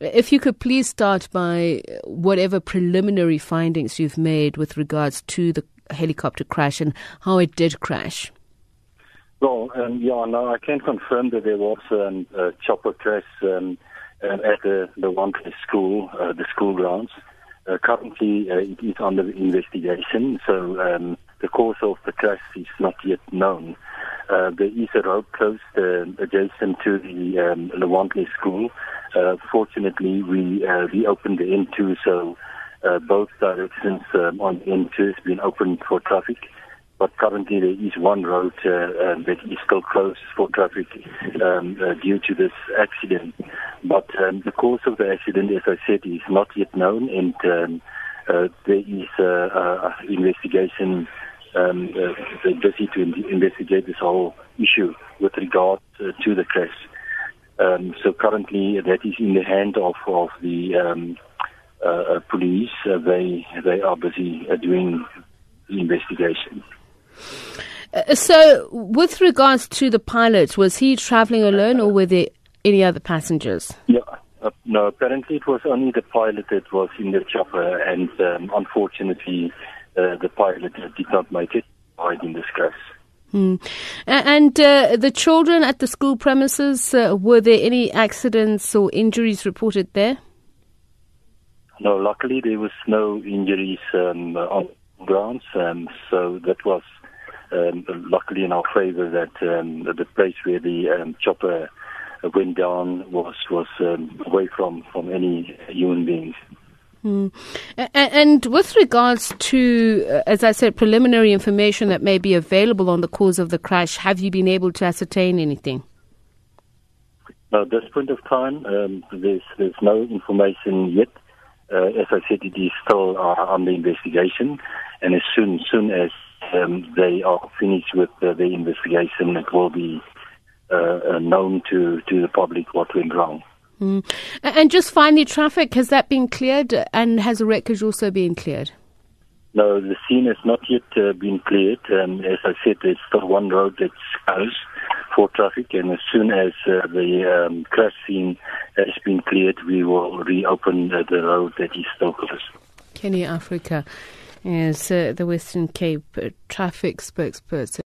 If you could please start by whatever preliminary findings you've made with regards to the helicopter crash and how it did crash. Well, um, yeah, no, I can confirm that there was um, a chopper crash um, um at the, the Wantley school, uh, the school grounds. Uh, currently, uh, it is under investigation, so um, the cause of the crash is not yet known. There is a road closed uh, adjacent to the um, school. Uh, fortunately, we uh, reopened the N2, so uh, both directions um, on N2 has been opened for traffic. But currently, there is one road uh, uh, that is still closed for traffic um, uh, due to this accident. But um, the cause of the accident, as I said, is not yet known, and um, uh, there is uh, uh, investigation um, uh, they're busy to investigate this whole issue with regard uh, to the crash. Um, so currently, that is in the hand of of the um, uh, uh police. Uh, they they are busy uh, doing the investigation. so, with regards to the pilot, was he traveling alone, or were there any other passengers? Yeah. Uh, no, apparently it was only the pilot that was in the chopper, and um, unfortunately, uh, the pilot did not make it, died in disgrace. Hmm. And uh, the children at the school premises, uh, were there any accidents or injuries reported there? No, luckily there was no injuries um, on grounds, um, so that was um, luckily in our favour that um, the place where the um, chopper went down was was um, away from, from any human beings. Mm. And with regards to, uh, as I said, preliminary information that may be available on the cause of the crash, have you been able to ascertain anything? At this point of time, um, there's, there's no information yet. Uh, as I said, it is still uh, under investigation, and as soon, soon as um, they are finished with uh, the investigation, it will be uh, uh, known to, to the public what went wrong. Mm. And just finally, traffic, has that been cleared and has the wreckage also been cleared? No, the scene has not yet uh, been cleared. Um, as I said, there's still one road that's closed for traffic, and as soon as uh, the um, crash scene has been cleared, we will reopen uh, the road that is still closed. Kenny Africa is uh, the Western Cape traffic spokesperson.